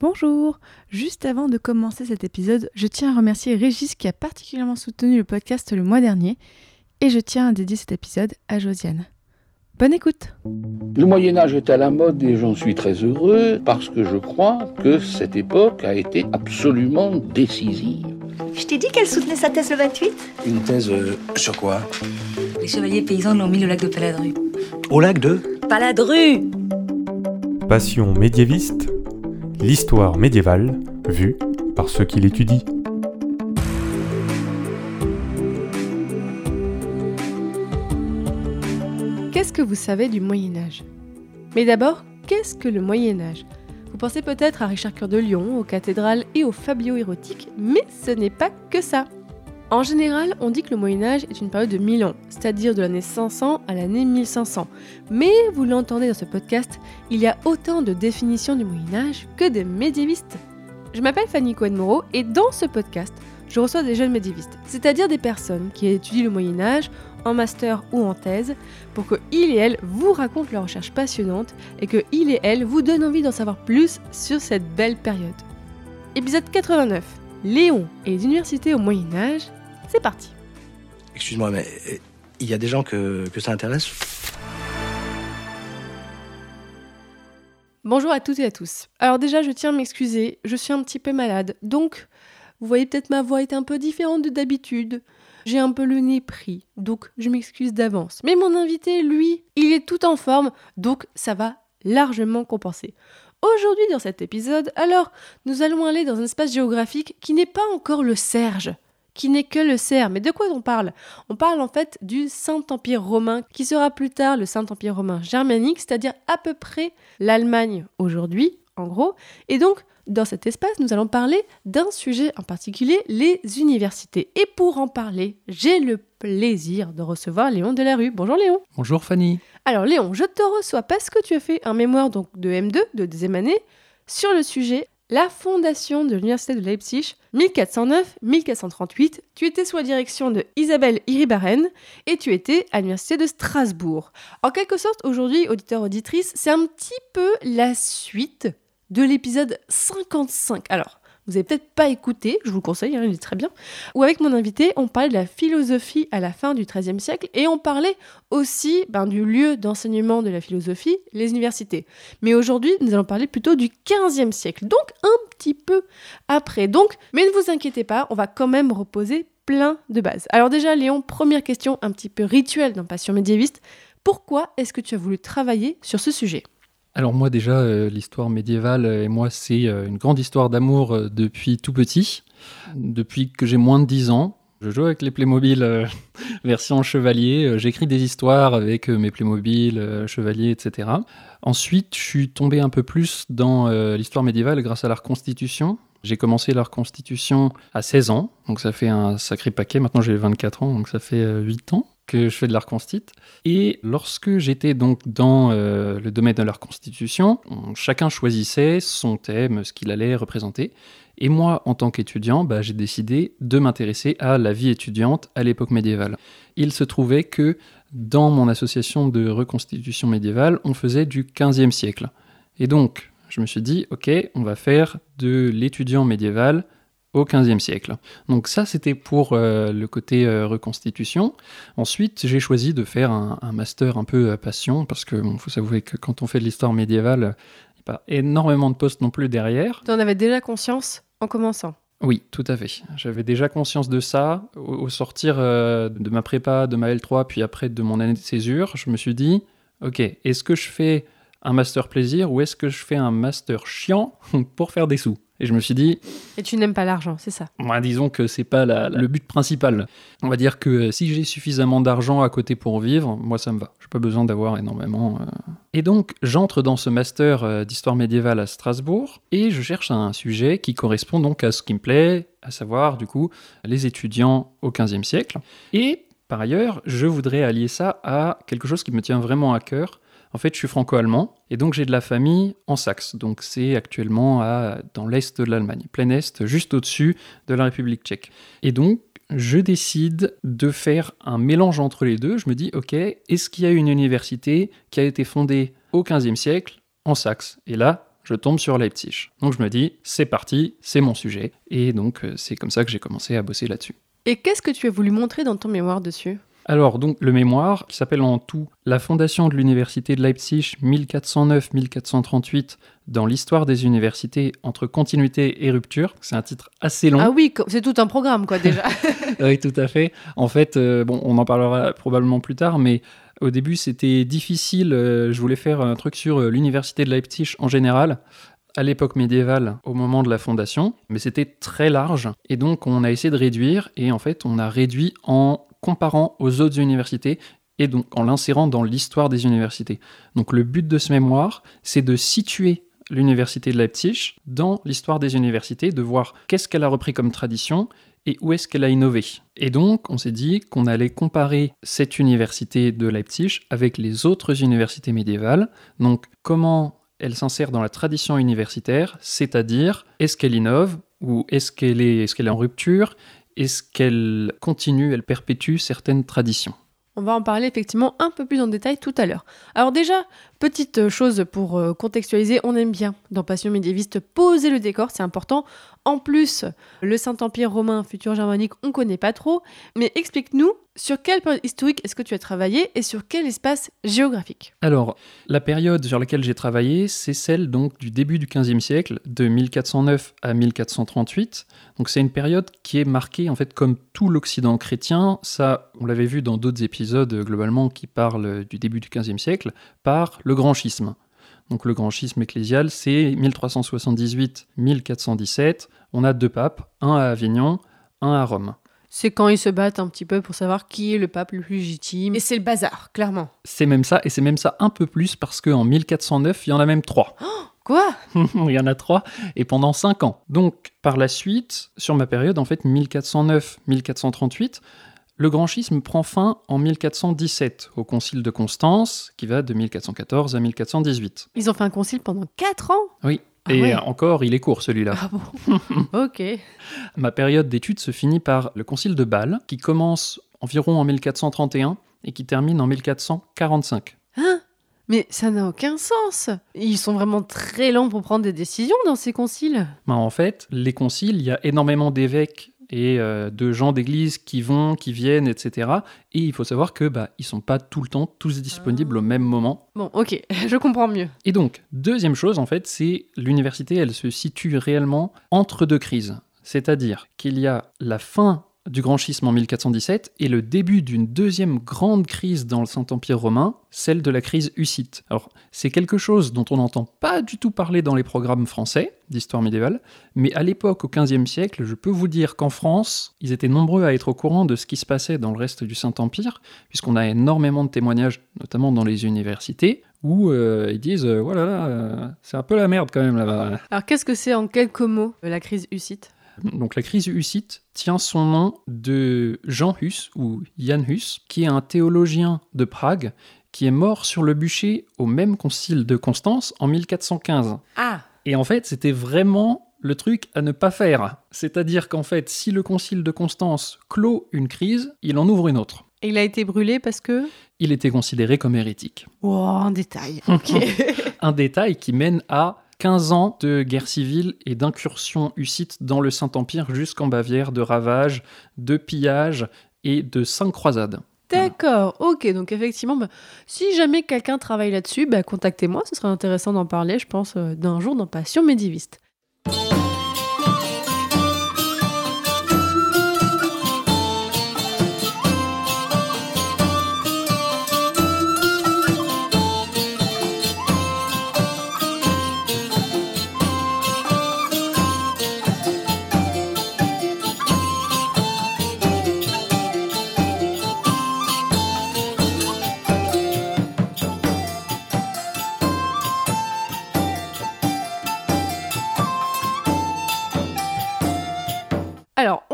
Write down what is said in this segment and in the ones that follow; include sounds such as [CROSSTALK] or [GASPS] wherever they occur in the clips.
Bonjour. Juste avant de commencer cet épisode, je tiens à remercier Régis qui a particulièrement soutenu le podcast le mois dernier. Et je tiens à dédier cet épisode à Josiane. Bonne écoute. Le Moyen Âge est à la mode et j'en suis très heureux parce que je crois que cette époque a été absolument décisive. Je t'ai dit qu'elle soutenait sa thèse le 28 Une thèse euh, sur quoi? Les chevaliers paysans l'ont mis au lac de Paladru. Au lac de? Paladru! Passion médiéviste, l'histoire médiévale vue par ceux qui l'étudient. Qu'est-ce que vous savez du Moyen Âge? Mais d'abord, qu'est-ce que le Moyen Âge? Vous pensez peut-être à Richard Cœur de Lion, aux cathédrales et aux fabliaux érotiques, mais ce n'est pas que ça. En général, on dit que le Moyen Âge est une période de 1000 ans, c'est-à-dire de l'année 500 à l'année 1500. Mais vous l'entendez dans ce podcast, il y a autant de définitions du Moyen Âge que de médiévistes. Je m'appelle Fanny Cohen-Moreau et dans ce podcast, je reçois des jeunes médiévistes, c'est-à-dire des personnes qui étudient le Moyen Âge en master ou en thèse, pour que ils et elles vous racontent leurs recherches passionnantes et que ils et elles vous donnent envie d'en savoir plus sur cette belle période. Épisode 89 Léon et les au Moyen Âge, c'est parti. Excuse-moi, mais euh, il y a des gens que, que ça intéresse? Bonjour à toutes et à tous. Alors déjà, je tiens à m'excuser, je suis un petit peu malade, donc vous voyez peut-être ma voix est un peu différente de d'habitude. J'ai un peu le nez pris, donc je m'excuse d'avance. Mais mon invité, lui, il est tout en forme, donc ça va largement compenser. Aujourd'hui dans cet épisode, alors, nous allons aller dans un espace géographique qui n'est pas encore le Serge, qui n'est que le Serre. Mais de quoi on parle? On parle en fait du Saint-Empire romain, qui sera plus tard le Saint-Empire romain germanique, c'est-à-dire à peu près l'Allemagne aujourd'hui, en gros. Et donc, dans cet espace, nous allons parler d'un sujet en particulier, les universités. Et pour en parler, j'ai le plaisir de recevoir Léon Delarue. Bonjour Léon. Bonjour Fanny. Alors Léon, je te reçois parce que tu as fait un mémoire donc de M2, de deuxième année, sur le sujet la fondation de l'université de Leipzig, 1409-1438. Tu étais sous la direction de Isabelle Iribaren et tu étais à l'université de Strasbourg. En quelque sorte, aujourd'hui, auditeur auditrice, c'est un petit peu la suite de l'épisode 55. Alors, vous avez peut-être pas écouté, je vous le conseille, hein, il est très bien. Où avec mon invité, on parlait de la philosophie à la fin du XIIIe siècle et on parlait aussi ben, du lieu d'enseignement de la philosophie, les universités. Mais aujourd'hui, nous allons parler plutôt du XVe siècle, donc un petit peu après. Donc, mais ne vous inquiétez pas, on va quand même reposer plein de bases. Alors déjà, Léon, première question un petit peu rituelle dans Passion médiéviste. Pourquoi est-ce que tu as voulu travailler sur ce sujet? Alors moi déjà, euh, l'histoire médiévale euh, et moi, c'est euh, une grande histoire d'amour depuis tout petit. Depuis que j'ai moins de 10 ans, je joue avec les Playmobil [LAUGHS] version chevalier. J'écris des histoires avec mes Playmobil, euh, chevaliers, etc. Ensuite, je suis tombé un peu plus dans l'histoire médiévale grâce à la reconstitution. J'ai commencé la reconstitution à 16 ans, donc ça fait un sacré paquet. Maintenant, j'ai 24 ans, donc ça fait euh, 8 ans que je fais de la reconstite. Et lorsque j'étais donc dans euh, le domaine de la reconstitution, on- chacun choisissait son thème, ce qu'il allait représenter. Et moi, en tant qu'étudiant, bah, j'ai décidé de m'intéresser à la vie étudiante à l'époque médiévale. Il se trouvait que dans mon association de reconstitution médiévale, on faisait du 15e siècle. Et donc, je me suis dit, ok, on va faire de l'étudiant médiéval au 15e siècle. Donc ça, c'était pour euh, le côté euh, reconstitution. Ensuite, j'ai choisi de faire un, un master un peu à passion, parce que bon, faut s'avouer que quand on fait de l'histoire médiévale, il n'y a pas énormément de postes non plus derrière. Tu en avais déjà conscience en commençant? Oui, tout à fait. J'avais déjà conscience de ça. Au, au sortir euh, de ma prépa, de ma L3, puis après de mon année de césure, je me suis dit, ok, est-ce que je fais un master plaisir ou est-ce que je fais un master chiant [LAUGHS] pour faire des sous? Et je me suis dit, Et tu n'aimes pas l'argent, c'est ça? Moi, disons que c'est pas la- la- le but principal. On va dire que si j'ai suffisamment d'argent à côté pour vivre, moi ça me va. J'ai pas besoin d'avoir énormément. euh. Et donc j'entre dans ce master euh, d'histoire médiévale à Strasbourg et je cherche un sujet qui correspond donc à ce qui me plaît, à savoir du coup les étudiants au XVe siècle. Et par ailleurs, je voudrais allier ça à quelque chose qui me tient vraiment à cœur. En fait, je suis franco-allemand et donc j'ai de la famille en Saxe. Donc c'est actuellement dans l'est de l'Allemagne, plein est, juste au-dessus de la République tchèque. Et donc, je décide de faire un mélange entre les deux. Je me dis, ok, est-ce qu'il y a une université qui a été fondée au XVe siècle en Saxe? Et là, je tombe sur Leipzig. Donc je me dis, c'est parti, c'est mon sujet. Et donc euh, c'est comme ça que j'ai commencé à bosser là-dessus. Et qu'est-ce que tu as voulu montrer dans ton mémoire dessus? Alors, donc, le mémoire, qui s'appelle en tout La fondation de l'université de Leipzig 1409-1438 dans l'histoire des universités entre continuité et rupture. C'est un titre assez long. Ah oui, c'est tout un programme, quoi, déjà. [LAUGHS] oui, tout à fait. En fait, euh, bon, on en parlera probablement plus tard, mais au début, c'était difficile. euh, je voulais faire un truc sur euh, l'université de Leipzig en général à l'époque médiévale, au moment de la fondation, mais c'était très large. Et donc, on a essayé de réduire, et en fait, on a réduit en comparant aux autres universités et donc en l'insérant dans l'histoire des universités. Donc, le but de ce mémoire, c'est de situer l'université de Leipzig dans l'histoire des universités, de voir qu'est-ce qu'elle a repris comme tradition et où est-ce qu'elle a innové. Et donc, on s'est dit qu'on allait comparer cette université de Leipzig avec les autres universités médiévales. Donc, comment elle s'insère dans la tradition universitaire, c'est-à-dire est-ce qu'elle innove ou est-ce qu'elle est, en rupture Est-ce qu'elle continue, elle perpétue certaines traditions On va en parler effectivement un peu plus en détail tout à l'heure. Alors déjà, petite chose pour euh, contextualiser, on aime bien dans Passion médiéviste poser le décor, c'est important. En plus, le Saint-Empire romain, futur germanique, on connaît pas trop. Mais explique-nous, sur quelle période historique est-ce que tu as travaillé et sur quel espace géographique Alors, la période sur laquelle j'ai travaillé, c'est celle donc du début du XVe siècle, de 1409 à 1438. Donc c'est une période qui est marquée en fait comme tout l'Occident chrétien. Ça, on l'avait vu dans d'autres épisodes globalement qui parlent du début du XVe siècle par le grand schisme. Donc le grand schisme ecclésial, c'est 1378-1417. On a deux papes, un à Avignon, un à Rome. C'est quand ils se battent un petit peu pour savoir qui est le pape le plus légitime. Et c'est le bazar, clairement. C'est même ça, et c'est même ça un peu plus parce qu'en 1409, il y en a même trois. [GASPS] Quoi? [LAUGHS] Il y en a trois, et pendant cinq ans. Donc, par la suite, sur ma période, en fait, 1409-1438, le grand schisme prend fin en 1417, au concile de Constance, qui va de 1414 à 1418. Ils ont fait un concile pendant 4 ans? Oui, Ah et ouais. encore, il est court celui-là. Ah bon? [LAUGHS] Ok. Ma période d'études se finit par le concile de Bâle, qui commence environ en 1431 et qui termine en 1445. Hein? Mais ça n'a aucun sens Ils sont vraiment très lents pour prendre des décisions dans ces conciles. Ben, en fait, les conciles, il y a énormément d'évêques et euh, de gens d'église qui vont, qui viennent, etc. Et il faut savoir que bah, ils sont pas tout le temps tous disponibles au même moment. Bon, ok, [LAUGHS] je comprends mieux. Et donc, deuxième chose, en fait, c'est l'université, elle se situe réellement entre deux crises. C'est-à-dire qu'il y a la fin du grand schisme en 1417 et le début d'une deuxième grande crise dans le Saint-Empire romain, celle de la crise hussite. Alors, c'est quelque chose dont on n'entend pas du tout parler dans les programmes français d'histoire médiévale, mais à l'époque, au XVe siècle, je peux vous dire qu'en France, ils étaient nombreux à être au courant de ce qui se passait dans le reste du Saint-Empire, puisqu'on a énormément de témoignages, notamment dans les universités, où euh, ils disent euh, voilà, euh, c'est un peu la merde quand même là-bas. Alors qu'est-ce que c'est en quelques mots la crise hussite? Donc la crise hussite tient son nom de Jean Hus ou Jan Hus, qui est un théologien de Prague qui est mort sur le bûcher au même concile de Constance en 1415. Ah Et en fait, c'était vraiment le truc à ne pas faire. C'est-à-dire qu'en fait, si le concile de Constance clôt une crise, il en ouvre une autre. Et il a été brûlé parce que? Il était considéré comme hérétique. Wow, en détail. [LAUGHS] Un détail qui mène à 15 ans de guerre civile et d'incursion hussite dans le Saint-Empire jusqu'en Bavière, de ravages, de pillages et de cinq croisades. D'accord, ok, donc effectivement, bah, si jamais quelqu'un travaille là-dessus, bah, contactez-moi, ce serait intéressant d'en parler, je pense, euh, d'un jour dans Passion médiéviste.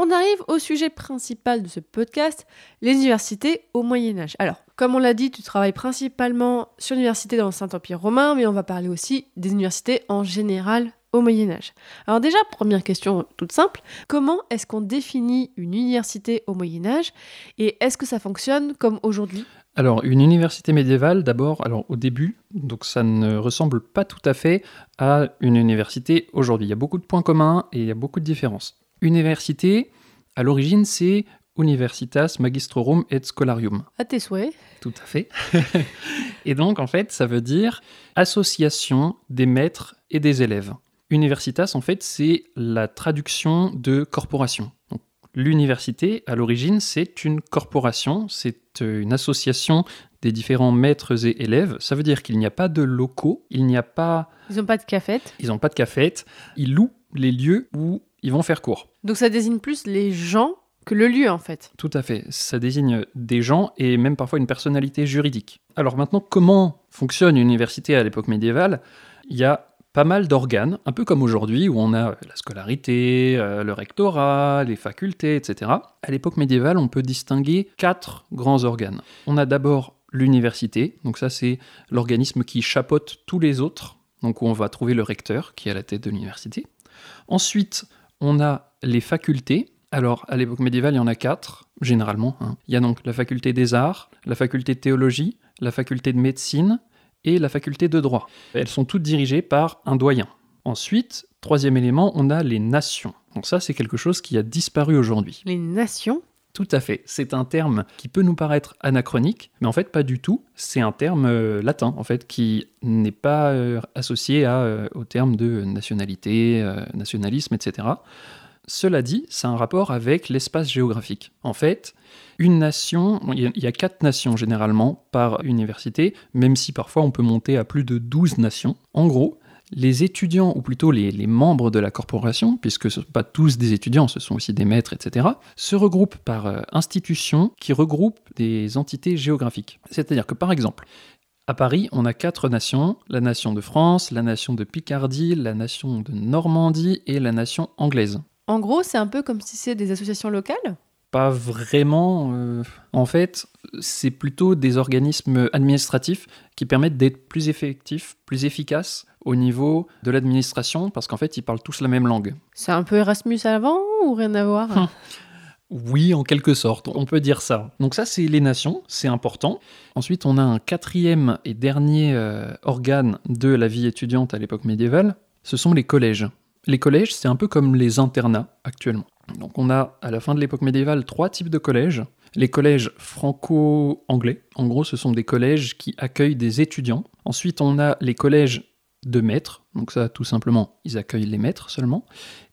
On arrive au sujet principal de ce podcast, les universités au Moyen Âge. Alors, comme on l'a dit, tu travailles principalement sur l'université dans le Saint-Empire romain, mais on va parler aussi des universités en général au Moyen Âge. Alors déjà, première question toute simple, comment est-ce qu'on définit une université au Moyen Âge et est-ce que ça fonctionne comme aujourd'hui? Alors, une université médiévale, d'abord, alors au début, donc ça ne ressemble pas tout à fait à une université aujourd'hui. Il y a beaucoup de points communs et il y a beaucoup de différences. Université, à l'origine, c'est Universitas Magistrorum et Scholarium. À tes souhaits. Tout à fait. [LAUGHS] et donc, en fait, ça veut dire association des maîtres et des élèves. Universitas, en fait, c'est la traduction de corporation. Donc, L'université, à l'origine, c'est une corporation, c'est euh, une association des différents maîtres et élèves. Ça veut dire qu'il n'y a pas de locaux, il n'y a pas... Ils n'ont pas de cafette. Ils n'ont pas de cafette, ils louent les lieux où ils vont faire cours. Donc ça désigne plus les gens que le lieu en fait. Tout à fait. Ça désigne des gens et même parfois une personnalité juridique. Alors maintenant, comment fonctionne une université à l'époque médiévale? Il y a pas mal d'organes, un peu comme aujourd'hui où on a la scolarité, euh, le rectorat, les facultés, etc. À l'époque médiévale, on peut distinguer quatre grands organes. On a d'abord l'université, donc ça c'est l'organisme qui chapeaute tous les autres, donc où on va trouver le recteur qui est à la tête de l'université. Ensuite, on a les facultés. Alors, à l'époque médiévale, il y en a quatre, généralement. hein. Il y a donc la faculté des arts, la faculté de théologie, la faculté de médecine et la faculté de droit. Elles sont toutes dirigées par un doyen. Ensuite, troisième élément, on a les nations. Donc ça, c'est quelque chose qui a disparu aujourd'hui. Les nations. Tout à fait. C'est un terme qui peut nous paraître anachronique, mais en fait pas du tout. C'est un terme euh, latin, en fait, qui n'est pas euh, associé à, euh, au terme de nationalité, nationalisme, etc. Cela dit, c'est un rapport avec l'espace géographique. En fait, une nation, il y a- il y a quatre nations généralement par université, même si parfois on peut monter à plus de 12 nations. En gros, les étudiants, ou plutôt les, membres de la corporation, puisque ce ne sont pas tous des étudiants, ce sont aussi des maîtres, etc., se regroupent par euh, institutions qui regroupent des entités géographiques. C'est-à-dire que par exemple, à Paris, on a quatre nations, la nation de France, la nation de Picardie, la nation de Normandie et la nation anglaise. En gros, c'est un peu comme si c'est des associations locales? Pas vraiment. euh, En fait, c'est plutôt des organismes administratifs qui permettent d'être plus effectifs, plus efficaces au niveau de l'administration, parce qu'en fait, ils parlent tous la même langue. C'est un peu Erasmus avant ou rien à voir Hum. Oui, en quelque sorte, on peut dire ça. Donc ça, c'est les nations, c'est important. Ensuite, on a un quatrième et dernier euh, organe de la vie étudiante à l'époque médiévale, ce sont les collèges. Les collèges, c'est un peu comme les internats actuellement. Donc on a, à la fin de l'époque médiévale, trois types de collèges. Les collèges franco-anglais, en gros, ce sont des collèges qui accueillent des étudiants. Ensuite, on a les collèges de maîtres, donc ça, tout simplement, ils accueillent les maîtres seulement.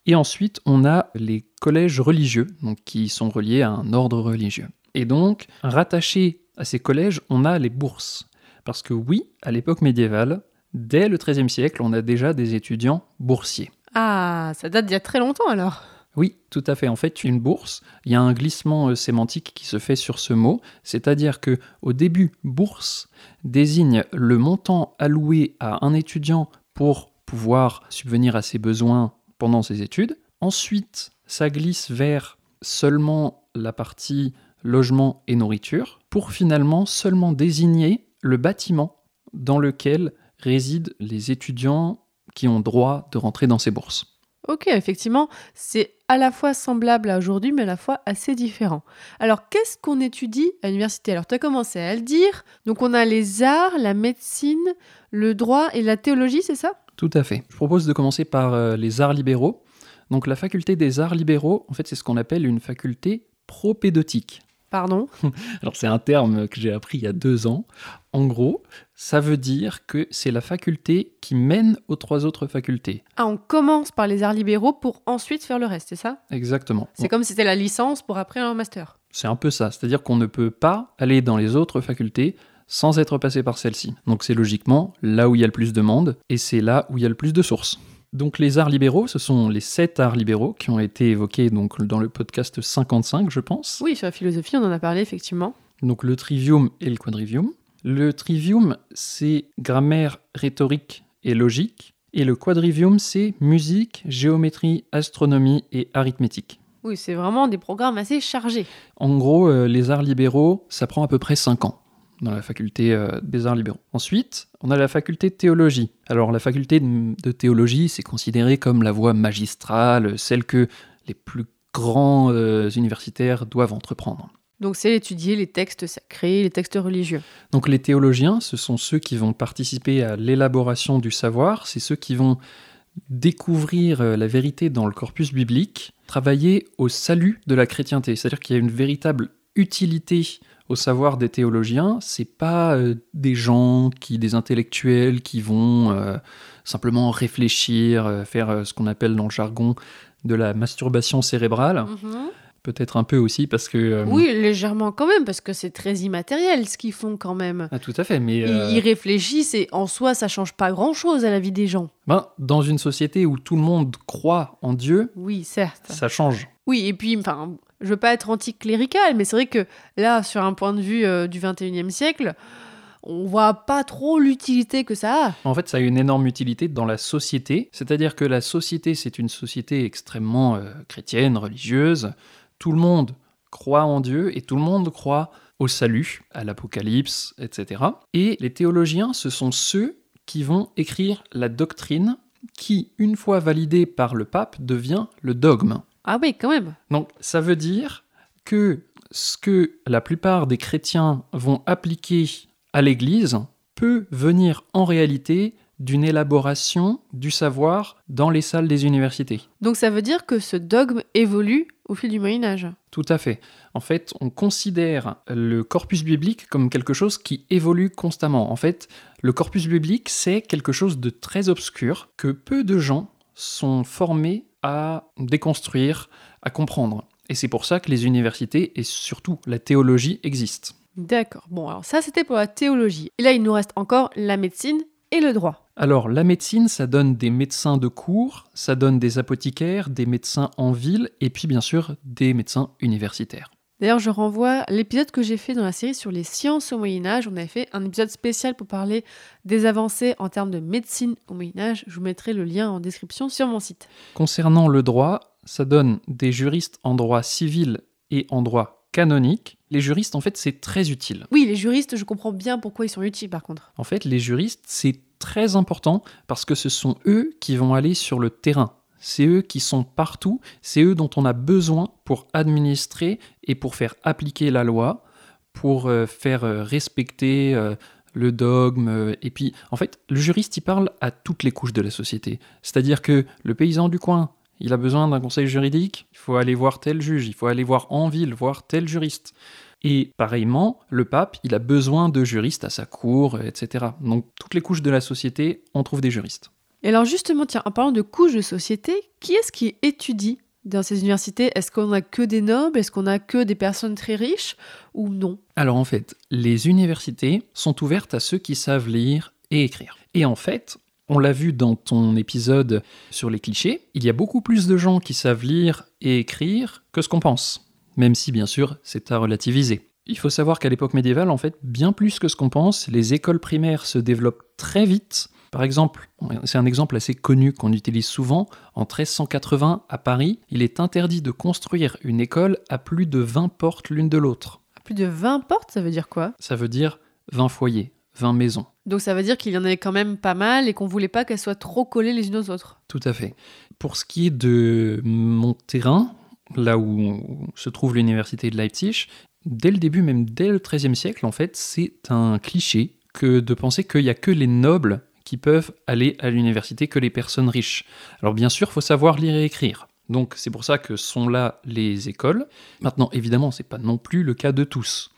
Et ensuite, on a les collèges religieux, donc qui sont reliés à un ordre religieux. Et donc, rattachés à ces collèges, on a les bourses. Parce que oui, à l'époque médiévale, dès le XIIIe siècle, on a déjà des étudiants boursiers. Ah, ça date d'il y a très longtemps alors. Oui, tout à fait. En fait, une bourse, il y a un glissement euh, sémantique qui se fait sur ce mot, c'est-à-dire que au début, bourse désigne le montant alloué à un étudiant pour pouvoir subvenir à ses besoins pendant ses études. Ensuite, ça glisse vers seulement la partie logement et nourriture pour finalement seulement désigner le bâtiment dans lequel résident les étudiants qui ont droit de rentrer dans ces bourses. Ok, effectivement, c'est à la fois semblable à aujourd'hui, mais à la fois assez différent. Alors, qu'est-ce qu'on étudie à l'université? Alors, tu as commencé à le dire. Donc, on a les arts, la médecine, le droit et la théologie, c'est ça? Tout à fait. Je propose de commencer par euh, les arts libéraux. Donc la faculté des arts libéraux, en fait, c'est ce qu'on appelle une faculté propédeutique. Pardon [LAUGHS] Alors c'est un terme que j'ai appris il y a deux ans. En gros, ça veut dire que c'est la faculté qui mène aux trois autres facultés. Ah, on commence par les arts libéraux pour ensuite faire le reste, c'est ça? Exactement. C'est comme si c'était la licence pour après un master. C'est un peu ça. C'est-à-dire qu'on ne peut pas aller dans les autres facultés sans être passé par celle-ci. Donc c'est logiquement là où il y a le plus de monde et c'est là où il y a le plus de sources. Donc les arts libéraux, ce sont les sept arts libéraux qui ont été évoqués donc dans le podcast 55, je pense. Oui, sur la philosophie, on en a parlé effectivement. Donc le trivium et le quadrivium. Le trivium, c'est grammaire, rhétorique et logique. Et le quadrivium, c'est musique, géométrie, astronomie et arithmétique. Oui, c'est vraiment des programmes assez chargés. En gros, euh, les arts libéraux, ça prend à peu près 5 ans dans la faculté euh, des arts libéraux. Ensuite, on a la faculté de théologie. Alors la faculté de, théologie, c'est considéré comme la voie magistrale, celle que les plus grands euh, universitaires doivent entreprendre. Donc c'est étudier les textes sacrés, les textes religieux. Donc les théologiens, ce sont ceux qui vont participer à l'élaboration du savoir, c'est ceux qui vont découvrir euh, la vérité dans le corpus biblique, travailler au salut de la chrétienté. C'est-à-dire qu'il y a une véritable utilité au savoir des théologiens. C'est pas euh, des gens qui, des intellectuels qui vont euh, simplement réfléchir, euh, faire ce qu'on appelle dans le jargon de la masturbation cérébrale. Peut-être un peu aussi parce que. Oui, légèrement quand même, parce que c'est très immatériel ce qu'ils font quand même. Ah, tout à fait, mais Ils- Ils réfléchissent et en soi, ça change pas grand-chose à la vie des gens. ben, dans une société où tout le monde croit en Dieu, Oui, certes. ça change. Oui, et puis, enfin, je veux pas être anticlérical, mais c'est vrai que là, sur un point de vue euh, du 21e siècle, on voit pas trop l'utilité que ça a. En fait, ça a une énorme utilité dans la société, c'est-à-dire que la société, c'est une société extrêmement euh, chrétienne, religieuse. Tout le monde croit en Dieu et tout le monde croit au salut, à l'Apocalypse, etc. Et les théologiens, ce sont ceux qui vont écrire la doctrine qui, une fois validée par le pape, devient le dogme. Ah oui, quand même. Donc ça veut dire que ce que la plupart des chrétiens vont appliquer à l'Église peut venir en réalité d'une élaboration du savoir dans les salles des universités. Donc ça veut dire que ce dogme évolue au fil du Moyen Âge. Tout à fait. En fait, on considère le corpus biblique comme quelque chose qui évolue constamment. En fait, le corpus biblique, c'est quelque chose de très obscur que peu de gens sont formés à déconstruire, à comprendre. Et c'est pour ça que les universités et surtout la théologie existent. D'accord. Bon, alors ça, c'était pour la théologie. Et là, il nous reste encore la médecine et le droit. Alors, la médecine, ça donne des médecins de cours, ça donne des apothicaires, des médecins en ville, et puis bien sûr des médecins universitaires. D'ailleurs, je renvoie à l'épisode que j'ai fait dans la série sur les sciences au Moyen Âge. On avait fait un épisode spécial pour parler des avancées en termes de médecine au Moyen Âge. Je vous mettrai le lien en description sur mon site. Concernant le droit, ça donne des juristes en droit civil et en droit canonique. Les juristes, en fait, c'est très utile. Oui, les juristes, je comprends bien pourquoi ils sont utiles par contre. En fait, les juristes, c'est très important parce que ce sont eux qui vont aller sur le terrain. C'est eux qui sont partout, c'est eux dont on a besoin pour administrer et pour faire appliquer la loi, pour euh, faire euh, respecter euh, le dogme. et puis, en fait, le juriste, il parle à toutes les couches de la société. C'est-à-dire que le paysan du coin, il a besoin d'un conseil juridique, il faut aller voir tel juge, il faut aller voir en ville, voir tel juriste. Et pareillement, le pape, il a besoin de juristes à sa cour, etc. Donc toutes les couches de la société, on trouve des juristes. Et alors justement, en parlant de couches de société, qui est-ce qui étudie dans ces universités? Est-ce qu'on a que des nobles? Est-ce qu'on a que des personnes très riches Ou non? Alors en fait, les universités sont ouvertes à ceux qui savent lire et écrire. Et en fait, on l'a vu dans ton épisode sur les clichés, il y a beaucoup plus de gens qui savent lire et écrire que ce qu'on pense. Même si, bien sûr, c'est à relativiser. Il faut savoir qu'à l'époque médiévale, en fait, bien plus que ce qu'on pense, les écoles primaires se développent très vite. Par exemple, c'est un exemple assez connu qu'on utilise souvent, en 1380 à Paris, il est interdit de construire une école à plus de 20 portes l'une de l'autre. Plus de 20 portes, ça veut dire quoi? Ça veut dire 20 foyers, 20 maisons. Donc ça veut dire qu'il y en avait quand même pas mal et qu'on voulait pas qu'elles soient trop collées les unes aux autres. Tout à fait. Pour ce qui est de mon terrain, là où se trouve l'université de Leipzig, dès le début, même dès le XIIIe siècle, en fait, c'est un cliché que de penser qu'il n'y a que les nobles qui peuvent aller à l'université, que les personnes riches. Alors bien sûr, faut savoir lire et écrire. Donc c'est pour ça que sont là les écoles. Maintenant, évidemment, c'est pas non plus le cas de tous.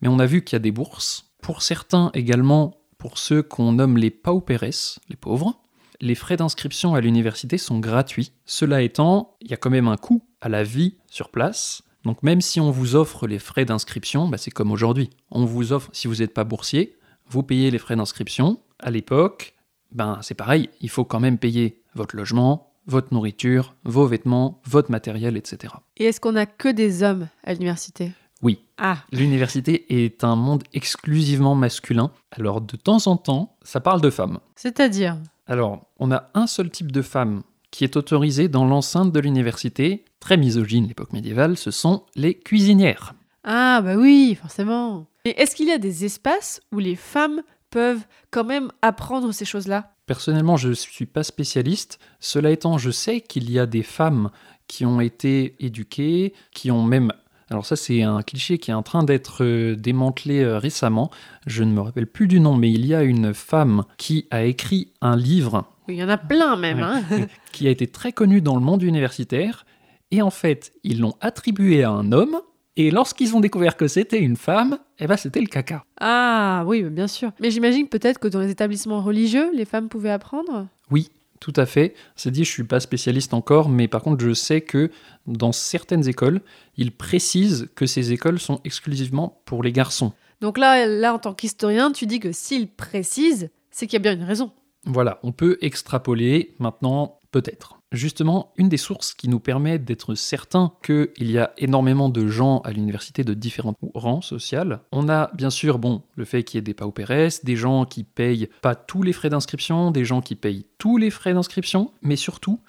Mais on a vu qu'il y a des bourses. Pour certains également, pour ceux qu'on nomme les pauperes, les pauvres, les frais d'inscription à l'université sont gratuits. Cela étant, il y a quand même un coût à la vie sur place. Donc même si on vous offre les frais d'inscription, bah, c'est comme aujourd'hui. On vous offre, si vous n'êtes pas boursier, vous payez les frais d'inscription. À l'époque, ben c'est pareil, il faut quand même payer votre logement, votre nourriture, vos vêtements, votre matériel, etc. Et est-ce qu'on a que des hommes à l'université? Oui, Ah, l'université est un monde exclusivement masculin. Alors de temps en temps, ça parle de femmes. c'est-à-dire? Alors, on a un seul type de femme qui est autorisé dans l'enceinte de l'université, très misogyne l'époque médiévale, ce sont les cuisinières. Ah bah oui, forcément. Et est-ce qu'il y a des espaces où les femmes peuvent quand même apprendre ces choses-là? Personnellement, je ne suis pas spécialiste. Cela étant, je sais qu'il y a des femmes qui ont été éduquées, qui ont même Alors ça, c'est un cliché qui est en train d'être euh, démantelé euh, récemment. Je ne me rappelle plus du nom, mais il y a une femme qui a écrit un livre il y en a plein même. Ouais. hein. [LAUGHS] qui a été très connu dans le monde universitaire. Et en fait, ils l'ont attribué à un homme. Et lorsqu'ils ont découvert que c'était une femme, eh ben c'était le caca. Ah oui, bien sûr. Mais j'imagine peut-être que dans les établissements religieux, les femmes pouvaient apprendre? Oui, tout à fait. C'est dit, je suis pas spécialiste encore, mais par contre, je sais que dans certaines écoles, ils précisent que ces écoles sont exclusivement pour les garçons. Donc là, là, en tant qu'historien, tu dis que s'ils précisent, c'est qu'il y a bien une raison. Voilà, on peut extrapoler maintenant, peut-être. Justement, une des sources qui nous permet d'être certain qu'il y a énormément de gens à l'université de différents rangs sociaux, on a bien sûr, bon, le fait qu'il y ait des paupérès, des gens qui payent pas tous les frais d'inscription, des gens qui payent tous les frais d'inscription, mais surtout,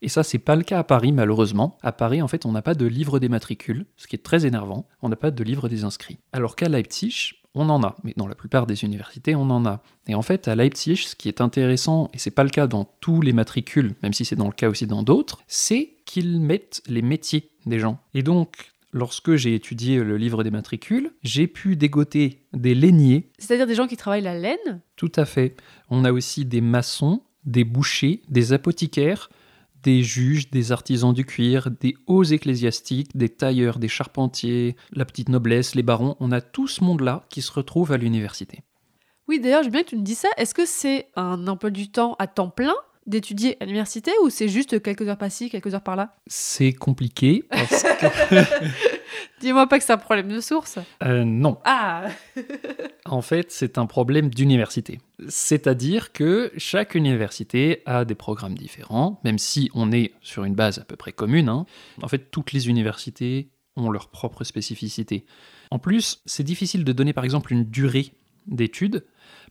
et ça, c'est pas le cas à Paris, malheureusement. À Paris, en fait, on n'a pas de livre des matricules, ce qui est très énervant. On n'a pas de livre des inscrits. Alors qu'à Leipzig, on en a. Mais dans la plupart des universités, on en a. Et en fait, à Leipzig, ce qui est intéressant, et c'est pas le cas dans tous les matricules, même si c'est dans le cas aussi dans d'autres, c'est qu'ils mettent les métiers des gens. Et donc, lorsque j'ai étudié le livre des matricules, j'ai pu dégoter des lainiers C'est-à-dire des gens qui travaillent la laine? tout à fait. On a aussi des maçons, des bouchers, des apothicaires, des juges, des artisans du cuir, des hauts ecclésiastiques, des tailleurs, des charpentiers, la petite noblesse, les barons. On a tout ce monde-là qui se retrouve à l'université. Oui, d'ailleurs, j'aime bien que tu me dises ça. Est-ce que c'est un emploi du temps à temps plein d'étudier à l'université ou c'est juste quelques heures par-ci, quelques heures par-là? C'est compliqué parce que... [LAUGHS] Dis-moi pas que c'est un problème de source. Euh, non, Ah [LAUGHS] En fait, c'est un problème d'université. C'est-à-dire que chaque université a des programmes différents, même si on est sur une base à peu près commune. hein. En fait, toutes les universités ont leur propre spécificité. En plus, c'est difficile de donner par exemple une durée d'études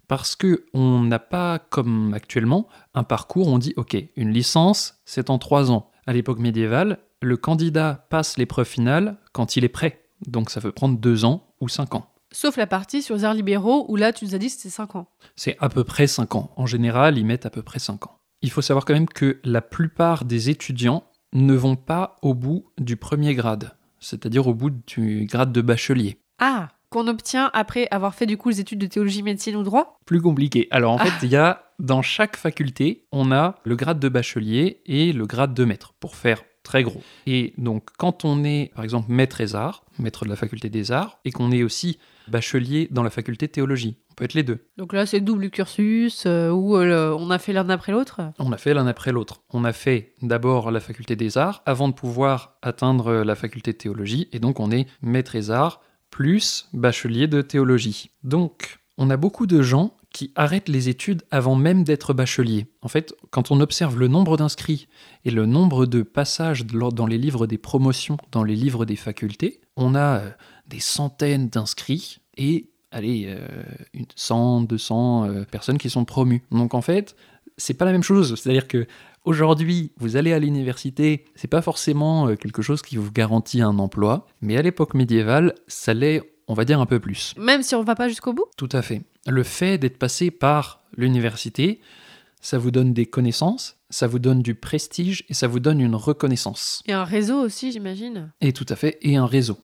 parce que on n'a pas, comme actuellement, un parcours. où On dit, ok, une licence, c'est en trois ans. À l'époque médiévale, le candidat passe l'épreuve finale quand il est prêt. Donc ça peut prendre deux ans ou cinq ans. Sauf la partie sur les arts libéraux où là, tu nous as dit que c'était 5 ans. C'est à peu près 5 ans. En général, ils mettent à peu près 5 ans. Il faut savoir quand même que la plupart des étudiants ne vont pas au bout du premier grade, c'est-à-dire au bout du grade de bachelier. Ah Qu'on obtient après avoir fait du coup les études de théologie, médecine ou droit? Plus compliqué. Alors en fait, il y a dans chaque faculté, on a le grade de bachelier et le grade de maître pour faire très gros. Et donc quand on est par exemple maître des arts, maître de la faculté des arts, et qu'on est aussi bachelier dans la faculté de théologie, on peut être les deux. Donc là, c'est double cursus euh, où euh, on a fait l'un après l'autre? On a fait l'un après l'autre. On a fait d'abord la faculté des arts avant de pouvoir atteindre la faculté de théologie, et donc on est maître des arts plus bachelier de théologie. Donc, on a beaucoup de gens qui arrêtent les études avant même d'être bachelier. En fait, quand on observe le nombre d'inscrits et le nombre de passages dans les livres des promotions, dans les livres des facultés, on a euh, des centaines d'inscrits et, allez, euh, une 100, 200 euh, personnes qui sont promues. Donc en fait, c'est pas la même chose. C'est-à-dire que aujourd'hui, vous allez à l'université, c'est pas forcément euh, quelque chose qui vous garantit un emploi, mais à l'époque médiévale, ça l'est, on va dire, un peu plus. Même si on va pas jusqu'au bout? Tout à fait. Le fait d'être passé par l'université, ça vous donne des connaissances, ça vous donne du prestige et ça vous donne une reconnaissance. Et un réseau aussi, j'imagine. Et tout à fait, et un réseau.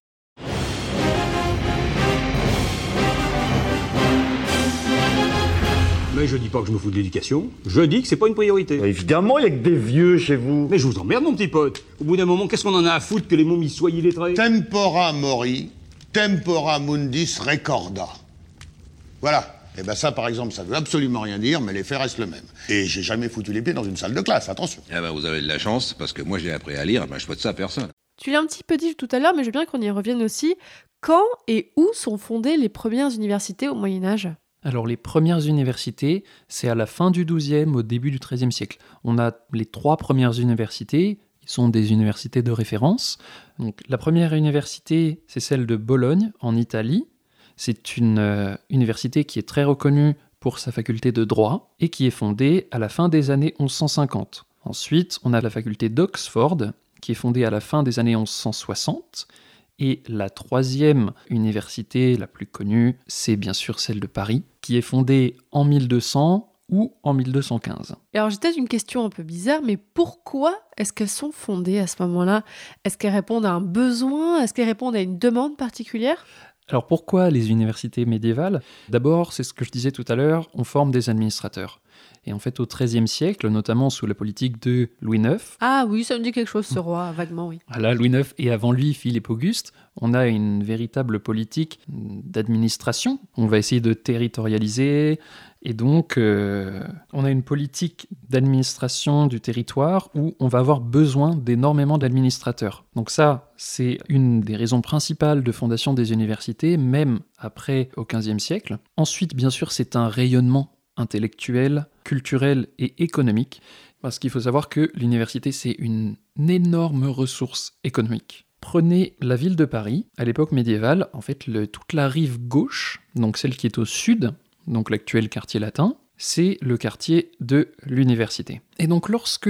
Mais je dis pas que je me fous de l'éducation, je dis que c'est pas une priorité. Évidemment, il y a que des vieux chez vous. Mais je vous emmerde, mon petit pote. Au bout d'un moment, qu'est-ce qu'on en a à foutre que les momies soient illettrés Tempora mori, tempora mundis recorda. Voilà. Et ben ça, par exemple, ça veut absolument rien dire, mais les faits restent le même. Et j'ai jamais foutu les pieds dans une salle de classe, attention. Eh ben, vous avez de la chance, parce que moi j'ai appris à lire, ben, je souhaite ça à personne. Tu l'as un petit peu dit tout à l'heure, mais je veux bien qu'on y revienne aussi. Quand et où sont fondées les premières universités au Moyen Âge? Alors les premières universités, c'est à la fin du XIIe, au début du XIIIe siècle. On a les trois premières universités, qui sont des universités de référence. La première université, c'est celle de Bologne, en Italie. C'est une euh, université qui est très reconnue pour sa faculté de droit et qui est fondée à la fin des années 1150. Ensuite, on a la faculté d'Oxford, qui est fondée à la fin des années 1160. Et la troisième université la plus connue, c'est bien sûr celle de Paris, qui est fondée en 1200, ou en 1215. Et alors j'ai peut-être une question un peu bizarre, mais pourquoi est-ce qu'elles sont fondées à ce moment-là? Est-ce qu'elles répondent à un besoin? Est-ce qu'elles répondent à une demande particulière? Alors pourquoi les universités médiévales? D'abord, c'est ce que je disais tout à l'heure, on forme des administrateurs. Et en fait, au XIIIe siècle, notamment sous la politique de Louis IX. Ah oui, ça me dit quelque chose, ce roi, vaguement, oui. Voilà, Louis IX et avant lui, Philippe Auguste, on a une véritable politique d'administration. On va essayer de territorialiser. Et donc, euh, on a une politique d'administration du territoire où on va avoir besoin d'énormément d'administrateurs. Donc ça, c'est une des raisons principales de fondation des universités, même après au XVe siècle. Ensuite, bien sûr, c'est un rayonnement intellectuel, culturel et économique, parce qu'il faut savoir que l'université, c'est une énorme ressource économique. Prenez la ville de Paris, à l'époque médiévale, en fait, toute la rive gauche, donc celle qui est au sud, donc l'actuel quartier latin, c'est le quartier de l'université. Et donc lorsque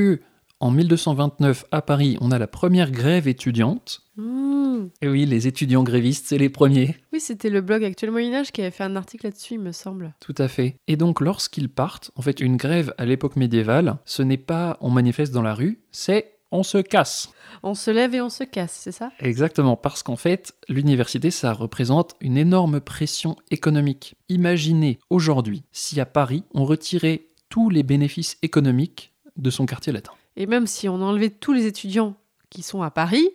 en 1229, à Paris, on a la première grève étudiante. Mmh. Et oui, les étudiants grévistes, c'est les premiers. Oui, c'était le blog Actuel Moyen-Âge qui avait fait un article là-dessus, il me semble. Tout à fait. Et donc, lorsqu'ils partent, en fait, une grève à l'époque médiévale, ce n'est pas on manifeste dans la rue, c'est on se casse. On se lève et on se casse, c'est ça? Exactement, parce qu'en fait, l'université, ça représente une énorme pression économique. Imaginez aujourd'hui si à Paris, on retirait tous les bénéfices économiques de son quartier latin. Et même si on enlevait tous les étudiants qui sont à Paris,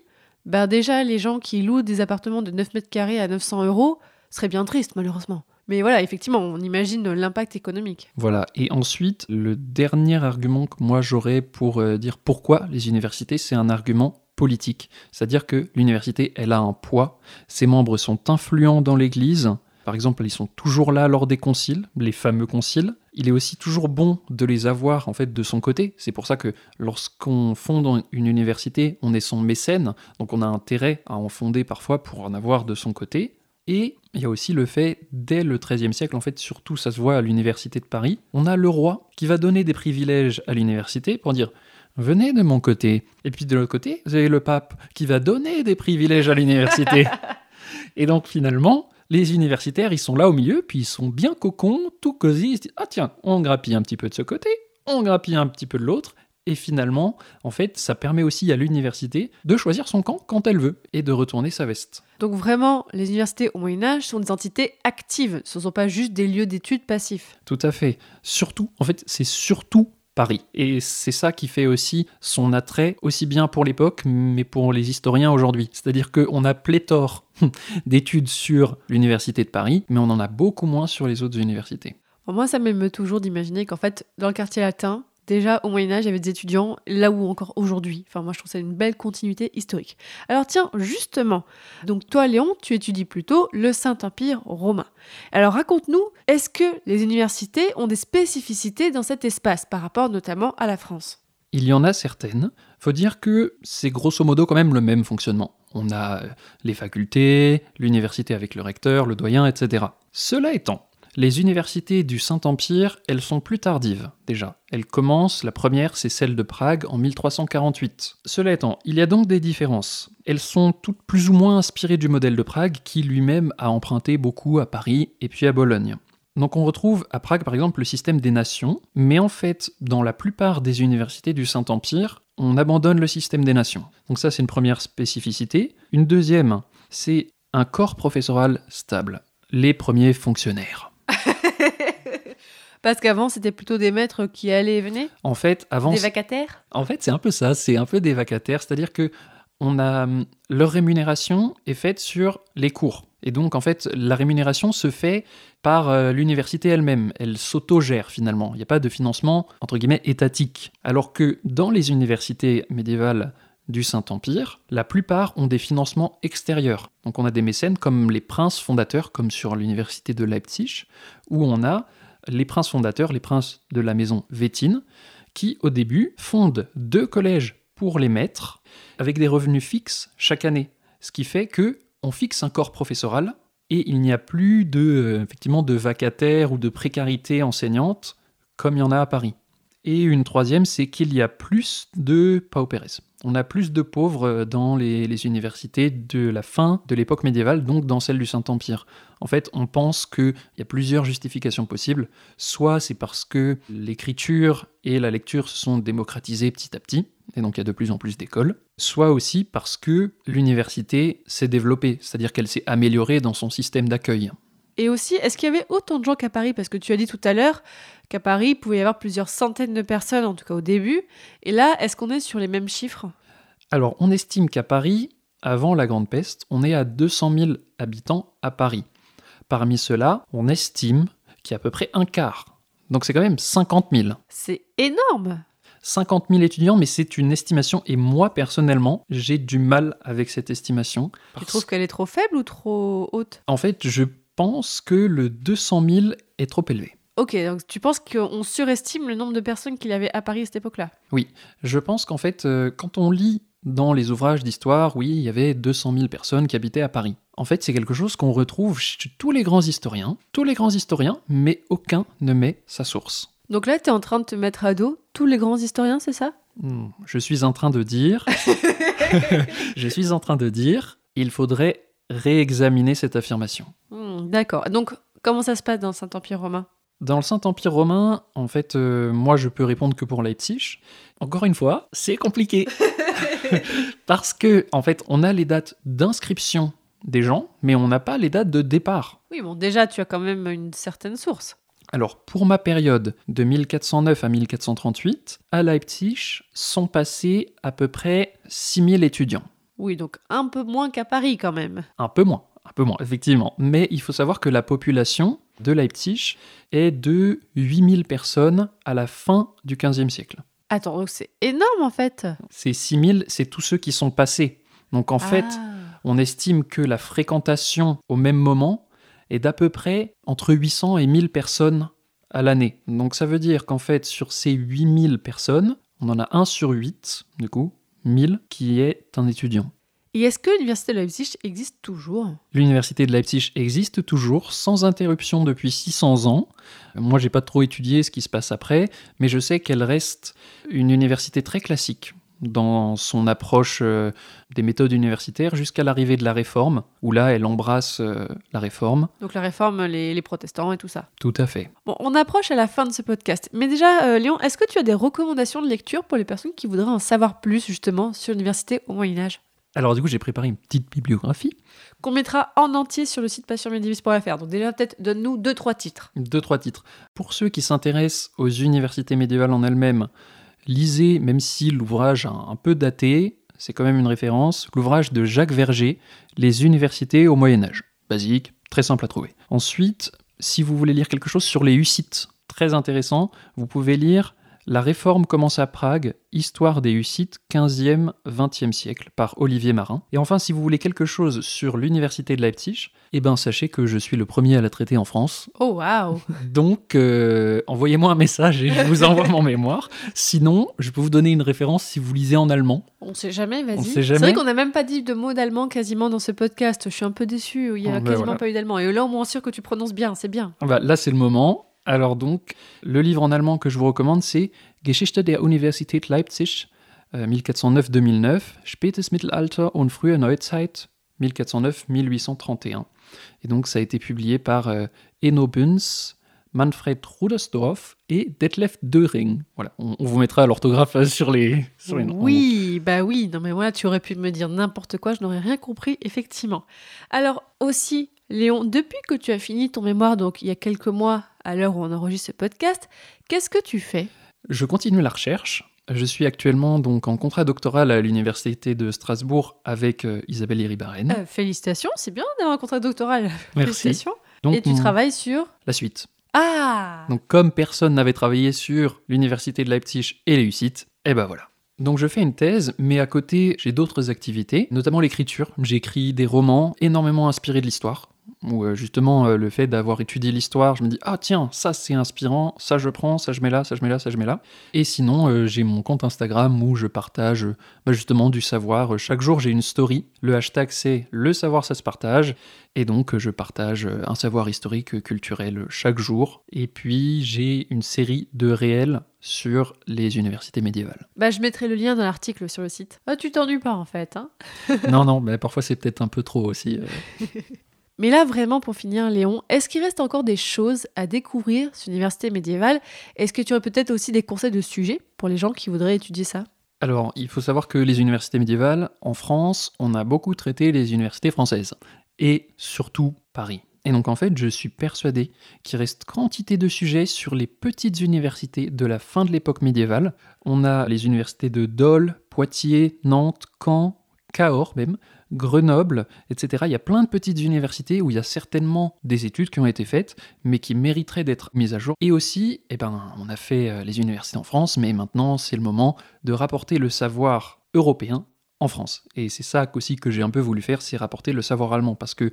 bah déjà les gens qui louent des appartements de 9 mètres carrés à 900 euros seraient bien tristes malheureusement. Mais voilà, effectivement, on imagine l'impact économique. Voilà, et ensuite, le dernier argument que moi j'aurais pour euh, dire pourquoi les universités, c'est un argument politique. C'est-à-dire que l'université, elle a un poids, ses membres sont influents dans l'Église, par exemple, ils sont toujours là lors des conciles, les fameux conciles. Il est aussi toujours bon de les avoir en fait de son côté. C'est pour ça que lorsqu'on fonde une université, on est son mécène, donc on a intérêt à en fonder parfois pour en avoir de son côté. Et il y a aussi le fait, dès le XIIIe siècle, en fait, surtout ça se voit à l'université de Paris, on a le roi qui va donner des privilèges à l'université pour dire venez de mon côté. Et puis de l'autre côté, vous avez le pape qui va donner des privilèges à l'université. [LAUGHS] Et donc finalement, les universitaires, ils sont là au milieu, puis ils sont bien cocons, tout cosy. Ils se disent Ah, tiens, on grappille un petit peu de ce côté, on grappille un petit peu de l'autre. Et finalement, en fait, ça permet aussi à l'université de choisir son camp quand elle veut et de retourner sa veste. Donc vraiment, les universités au Moyen Âge sont des entités actives, ce ne sont pas juste des lieux d'études passifs. Tout à fait. Surtout, en fait, c'est surtout Et c'est ça qui fait aussi son attrait, aussi bien pour l'époque, mais pour les historiens aujourd'hui. C'est-à-dire qu'on a pléthore [LAUGHS] d'études sur l'université de Paris, mais on en a beaucoup moins sur les autres universités. Moi, ça m'émeut toujours d'imaginer qu'en fait, dans le quartier latin, Déjà, au Moyen-Âge, il y avait des étudiants, là où encore aujourd'hui. Enfin, moi, je trouve ça une belle continuité historique. Alors, tiens, justement, donc toi, Léon, tu étudies plutôt le Saint-Empire romain. Alors, raconte-nous, est-ce que les universités ont des spécificités dans cet espace par rapport notamment à la France? Il y en a certaines. Faut dire que c'est grosso modo quand même le même fonctionnement. On a les facultés, l'université avec le recteur, le doyen, etc. Cela étant, les universités du Saint-Empire, elles sont plus tardives, déjà. Elles commencent, la première, c'est celle de Prague en 1348. Cela étant, il y a donc des différences. Elles sont toutes plus ou moins inspirées du modèle de Prague, qui lui-même a emprunté beaucoup à Paris et puis à Bologne. Donc on retrouve à Prague par exemple le système des nations, mais en fait dans la plupart des universités du Saint-Empire, on abandonne le système des nations. Donc ça c'est une première spécificité. Une deuxième, c'est un corps professoral stable, les premiers fonctionnaires. Parce qu'avant, c'était plutôt des maîtres qui allaient et venaient En fait, avant. Des vacataires? En fait, c'est un peu ça, c'est un peu des vacataires, c'est-à-dire que on a leur rémunération est faite sur les cours. Et donc, en fait, la rémunération se fait par euh, l'université elle-même. Elle, s'autogère finalement. Il n'y a pas de financement, entre guillemets, étatique. Alors que dans les universités médiévales du Saint-Empire, la plupart ont des financements extérieurs. Donc on a des mécènes comme les princes fondateurs, comme sur l'université de Leipzig, où on a les princes fondateurs, les princes de la maison Vétine, qui au début fondent deux collèges pour les maîtres, avec des revenus fixes chaque année. Ce qui fait que on fixe un corps professoral et il n'y a plus de, euh, effectivement, de vacataires ou de précarité enseignante comme il y en a à Paris. Et une troisième, c'est qu'il y a plus de paupérès. On a plus de pauvres dans les, les universités de la fin de l'époque médiévale, donc dans celle du Saint-Empire. En fait, on pense qu'il y a plusieurs justifications possibles. Soit c'est parce que l'écriture et la lecture se sont démocratisées petit à petit, et donc il y a de plus en plus d'écoles. Soit aussi parce que l'université s'est développée, c'est-à-dire qu'elle s'est améliorée dans son système d'accueil. Et aussi, est-ce qu'il y avait autant de gens qu'à Paris? Parce que tu as dit tout à l'heure qu'à Paris, il pouvait y avoir plusieurs centaines de personnes, en tout cas au début. Et là, est-ce qu'on est sur les mêmes chiffres? Alors, on estime qu'à Paris, avant la Grande Peste, on est à 200 000 habitants à Paris. Parmi ceux-là, on estime qu'il y a à peu près un quart. Donc c'est quand même 50 000. C'est énorme 50 000 étudiants, mais c'est une estimation. Et moi, personnellement, j'ai du mal avec cette estimation. Tu trouves qu'elle est trop faible ou trop haute? En fait, je pense que le 200 000 est trop élevé. Ok, donc tu penses qu'on surestime le nombre de personnes qu'il y avait à Paris à cette époque-là? Oui, je pense qu'en fait, euh, quand on lit dans les ouvrages d'histoire, oui, il y avait 200 000 personnes qui habitaient à Paris. En fait, c'est quelque chose qu'on retrouve chez tous les grands historiens, tous les grands historiens, mais aucun ne met sa source. Donc là, tu es en train de te mettre à dos tous les grands historiens, c'est ça? Hmm, Je suis en train de dire, [LAUGHS] [LAUGHS] je suis en train de dire, il faudrait réexaminer cette affirmation. Hmm, D'accord. Donc, comment ça se passe dans le Saint-Empire romain? Dans le Saint-Empire romain, en fait, euh, moi je peux répondre que pour Leipzig. Encore une fois, c'est compliqué. [LAUGHS] Parce que, en fait, on a les dates d'inscription des gens, mais on n'a pas les dates de départ. Oui, bon, déjà, tu as quand même une certaine source. Alors, pour ma période de 1409 à 1438, à Leipzig sont passés à peu près 6000 étudiants. Oui, donc un peu moins qu'à Paris quand même. Un peu moins, un peu moins, effectivement. Mais il faut savoir que la population de Leipzig est de 8000 personnes à la fin du XVe siècle. Attends, donc c'est énorme en fait. Ces 6000, c'est tous ceux qui sont passés. Donc en fait, Ah. on estime que la fréquentation au même moment est d'à peu près entre 800 et 1000 personnes à l'année. Donc ça veut dire qu'en fait, sur ces 8000 personnes, on en a un sur 8, du coup, 1000, qui est un étudiant. Et est-ce que l'université de Leipzig existe toujours? L'université de Leipzig existe toujours sans interruption depuis 600 ans. Moi, j'ai pas trop étudié ce qui se passe après, mais je sais qu'elle reste une université très classique dans son approche euh, des méthodes universitaires jusqu'à l'arrivée de la réforme, où là, elle embrasse euh, la réforme. Donc la réforme, les, les protestants et tout ça. Tout à fait. Bon, on approche à la fin de ce podcast. Mais déjà, euh, Léon, est-ce que tu as des recommandations de lecture pour les personnes qui voudraient en savoir plus justement sur l'université au Moyen Âge Alors du coup, j'ai préparé une petite bibliographie. Qu'on mettra en entier sur le site passionmédiéviste.fr. Donc déjà, peut-être donne-nous deux, trois titres. Deux, trois titres. Pour ceux qui s'intéressent aux universités médiévales en elles-mêmes, lisez, même si l'ouvrage a un peu daté, c'est quand même une référence, l'ouvrage de Jacques Verger, Les universités au Moyen Âge. Basique, très simple à trouver. Ensuite, si vous voulez lire quelque chose sur les Hussites, très intéressant, vous pouvez lire La réforme commence à Prague, Histoire des Hussites, 15e, 20e siècle, par Olivier Marin. Et enfin, si vous voulez quelque chose sur l'université de Leipzig, eh ben sachez que je suis le premier à la traiter en France. Oh, waouh [LAUGHS] Donc, euh, envoyez-moi un message et je vous envoie mon mémoire. Sinon, je peux vous donner une référence si vous lisez en allemand. On sait jamais, vas-y. C'est vrai qu'on n'a même pas dit de mots d'allemand quasiment dans ce podcast. Je suis un peu déçu. Il y a ben quasiment voilà. pas eu d'allemand. Et là, au moins sûr que tu prononces bien. C'est bien. Ah bah, là, c'est le moment. Alors donc, le livre en allemand que je vous recommande, c'est Geschichte der Universität Leipzig, euh, 1409-2009, Spätes Mittelalter und frühe Neuzeit, 1409-1831. Et donc, ça a été publié par euh, Enno Bunz, Manfred Rudersdorf et Detlef Döring. Voilà, on, on vous mettra l'orthographe euh, sur les, sur les noms. Oui, bah oui. Non, mais voilà, tu aurais pu me dire n'importe quoi. Je n'aurais rien compris, effectivement. Alors, aussi, Léon, depuis que tu as fini ton mémoire, donc il y a quelques mois, à l'heure où on enregistre ce podcast, qu'est-ce que tu fais? Je continue la recherche. Je suis actuellement donc en contrat doctoral à l'université de Strasbourg avec euh, Isabelle Iribarren. Euh, Félicitations, c'est bien d'avoir un contrat doctoral. [LAUGHS] Merci. Félicitations. Donc, Et tu mon- travailles sur? La suite. Ah Donc comme personne n'avait travaillé sur l'université de Leipzig et les Hussites, et ben voilà. Donc je fais une thèse, mais à côté j'ai d'autres activités, notamment l'écriture. J'écris des romans énormément inspirés de l'histoire. Où euh, justement, euh, le fait d'avoir étudié l'histoire, je me dis, ah tiens, ça c'est inspirant, ça je prends, ça je mets là, ça je mets là, ça je mets là. Et sinon, euh, j'ai mon compte Instagram où je partage bah, justement du savoir. Chaque jour, j'ai une story. Le hashtag c'est le savoir, ça se partage. Et donc, je partage un savoir historique, culturel chaque jour. Et puis, j'ai une série de réels sur les universités médiévales. Bah, je mettrai le lien dans l'article sur le site. Ah, tu t'ennuies pas en fait, hein [LAUGHS] non, non, mais parfois c'est peut-être un peu trop aussi. euh. [LAUGHS] Mais là, vraiment, pour finir, Léon, est-ce qu'il reste encore des choses à découvrir sur l'université médiévale? Est-ce que tu aurais peut-être aussi des conseils de sujets pour les gens qui voudraient étudier ça? Alors, il faut savoir que les universités médiévales, en France, on a beaucoup traité les universités françaises. Et surtout Paris. Et donc en fait, je suis persuadé qu'il reste quantité de sujets sur les petites universités de la fin de l'époque médiévale. On a les universités de Dole, Poitiers, Nantes, Caen, Cahors même, Grenoble, etc. Il y a plein de petites universités où il y a certainement des études qui ont été faites, mais qui mériteraient d'être mises à jour. Et aussi, eh ben, on a fait euh, les universités en France, mais maintenant c'est le moment de rapporter le savoir européen en France. Et c'est ça aussi que j'ai un peu voulu faire, c'est rapporter le savoir allemand, parce que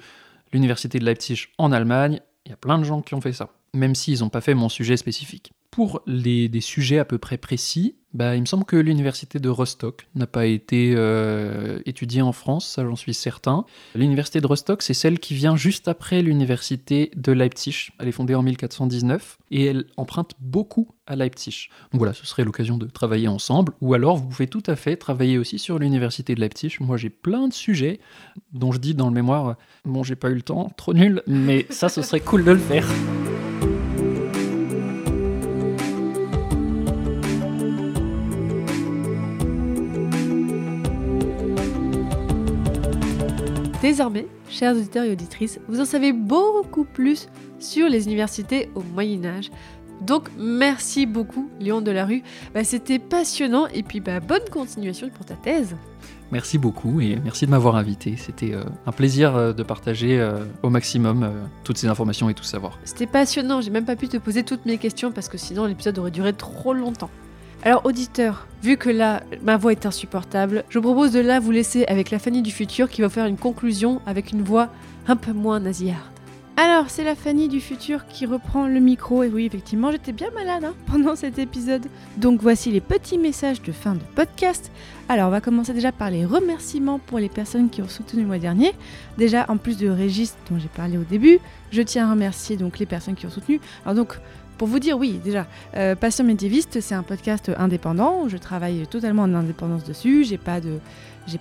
l'université de Leipzig en Allemagne, il y a plein de gens qui ont fait ça, même s'ils n'ont pas fait mon sujet spécifique. Pour des sujets à peu près précis, bah, il me semble que l'université de Rostock n'a pas été euh, étudiée en France, ça j'en suis certain. L'université de Rostock, c'est celle qui vient juste après l'université de Leipzig. Elle est fondée en 1419 et elle emprunte beaucoup à Leipzig. Donc voilà, ce serait l'occasion de travailler ensemble. Ou alors, vous pouvez tout à fait travailler aussi sur l'université de Leipzig. Moi, j'ai plein de sujets dont je dis dans le mémoire, bon, j'ai pas eu le temps, trop nul, mais ça, ce serait cool de le faire. Désormais, chers auditeurs et auditrices, vous en savez beaucoup plus sur les universités au Moyen Âge. Donc merci beaucoup Léon Delarue, bah, c'était passionnant et puis bah, bonne continuation pour ta thèse. Merci beaucoup et merci de m'avoir invité. C'était euh, un plaisir euh, de partager euh, au maximum toutes ces informations et tout savoir. C'était passionnant, j'ai même pas pu te poser toutes mes questions parce que sinon l'épisode aurait duré trop longtemps. Alors auditeurs, vu que là ma voix est insupportable, je propose de là vous laisser avec la Fanny du futur qui va faire une conclusion avec une voix un peu moins nasillarde. Alors, c'est la Fanny du futur qui reprend le micro. Et oui, effectivement, j'étais bien malade hein, [LAUGHS] pendant cet épisode. Donc voici les petits messages de fin de podcast. Alors, on va commencer déjà par les remerciements pour les personnes qui ont soutenu le mois dernier. Déjà, en plus de Régis dont j'ai parlé au début, je tiens à remercier donc les personnes qui ont soutenu. Alors donc, pour vous dire, oui, déjà, euh, Passion médiéviste, c'est un podcast indépendant. Je travaille totalement en indépendance dessus. J'ai pas de,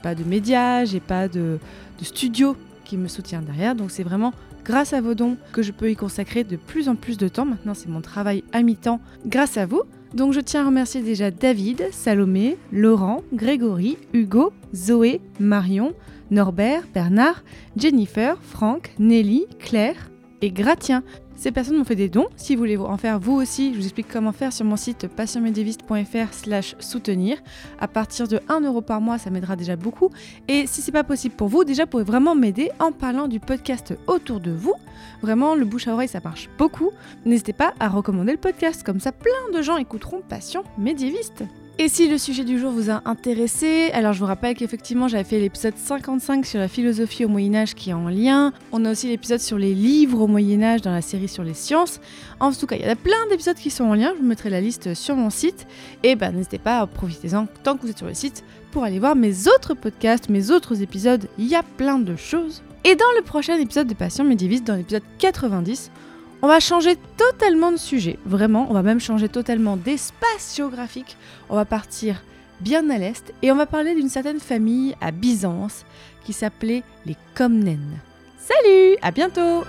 pas de médias, j'ai pas de, de studio qui me soutient derrière. Donc c'est vraiment grâce à vos dons que je peux y consacrer de plus en plus de temps. Maintenant, c'est mon travail à mi-temps grâce à vous. Donc je tiens à remercier déjà David, Salomé, Laurent, Grégory, Hugo, Zoé, Marion, Norbert, Bernard, Jennifer, Franck, Nelly, Claire et Gratien. Ces personnes m'ont fait des dons. Si vous voulez en faire vous aussi, je vous explique comment faire sur mon site passionmédiéviste.fr slash soutenir. À partir de 1 euro par mois, ça m'aidera déjà beaucoup. Et si c'est pas possible pour vous, déjà vous pouvez vraiment m'aider en parlant du podcast autour de vous. Vraiment, le bouche à oreille, ça marche beaucoup. N'hésitez pas à recommander le podcast, comme ça plein de gens écouteront Passion médiéviste. Et si le sujet du jour vous a intéressé, alors je vous rappelle qu'effectivement j'avais fait l'épisode 55 sur la philosophie au Moyen Âge qui est en lien. On a aussi l'épisode sur les livres au Moyen Âge dans la série sur les sciences. En tout cas, il y a plein d'épisodes qui sont en lien, je vous mettrai la liste sur mon site. Et ben n'hésitez pas, profitez-en tant que vous êtes sur le site pour aller voir mes autres podcasts, mes autres épisodes, il y a plein de choses. Et dans le prochain épisode de Passion médiéviste, dans l'épisode 90, on va changer totalement de sujet. Vraiment, on va même changer totalement d'espace géographique. On va partir bien à l'est et on va parler d'une certaine famille à Byzance qui s'appelait les Comnènes. Salut, à bientôt